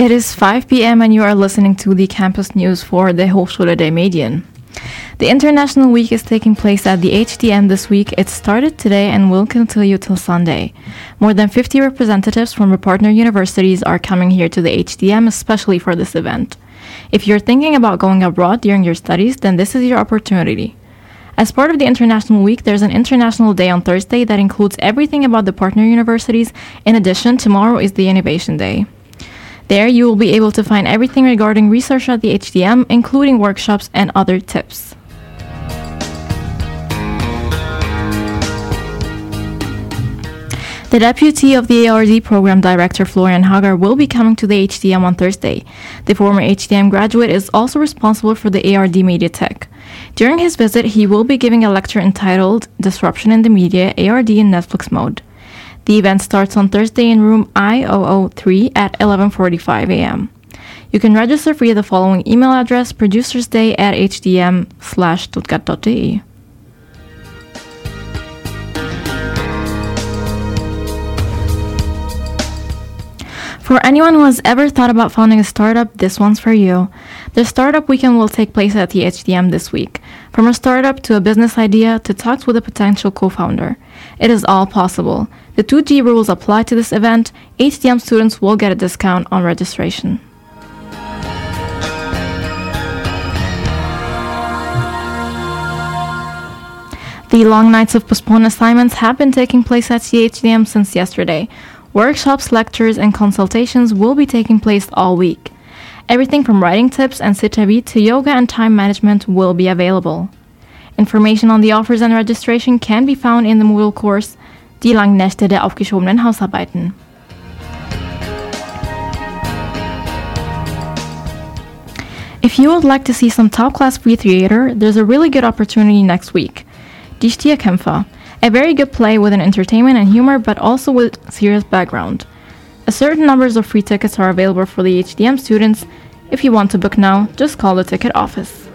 It is 5 p.m. and you are listening to the campus news for the Hochschule der Medien. The International Week is taking place at the HDM this week. It started today and will continue till Sunday. More than 50 representatives from the partner universities are coming here to the HDM especially for this event. If you're thinking about going abroad during your studies, then this is your opportunity. As part of the International Week, there's an International Day on Thursday that includes everything about the partner universities. In addition, tomorrow is the Innovation Day. There, you will be able to find everything regarding research at the HDM, including workshops and other tips. The deputy of the ARD program director Florian Hager will be coming to the HDM on Thursday. The former HDM graduate is also responsible for the ARD Media Tech. During his visit, he will be giving a lecture entitled Disruption in the Media ARD in Netflix Mode. The event starts on Thursday in room I003 at 11:45 a.m. You can register via the following email address producersday at hdm For anyone who has ever thought about founding a startup, this one's for you. The startup weekend will take place at the HDM this week. From a startup to a business idea to talks with a potential co-founder. It is all possible. The 2G rules apply to this event. HDM students will get a discount on registration. The long nights of postponed assignments have been taking place at CHDM since yesterday. Workshops, lectures, and consultations will be taking place all week. Everything from writing tips and Citavi to yoga and time management will be available. Information on the offers and registration can be found in the Moodle course Die langen Nächte der aufgeschobenen Hausarbeiten. If you would like to see some top-class free theater, there's a really good opportunity next week. Die Stierkämpfer, a very good play with an entertainment and humor but also with serious background. A certain numbers of free tickets are available for the HDM students. If you want to book now, just call the ticket office.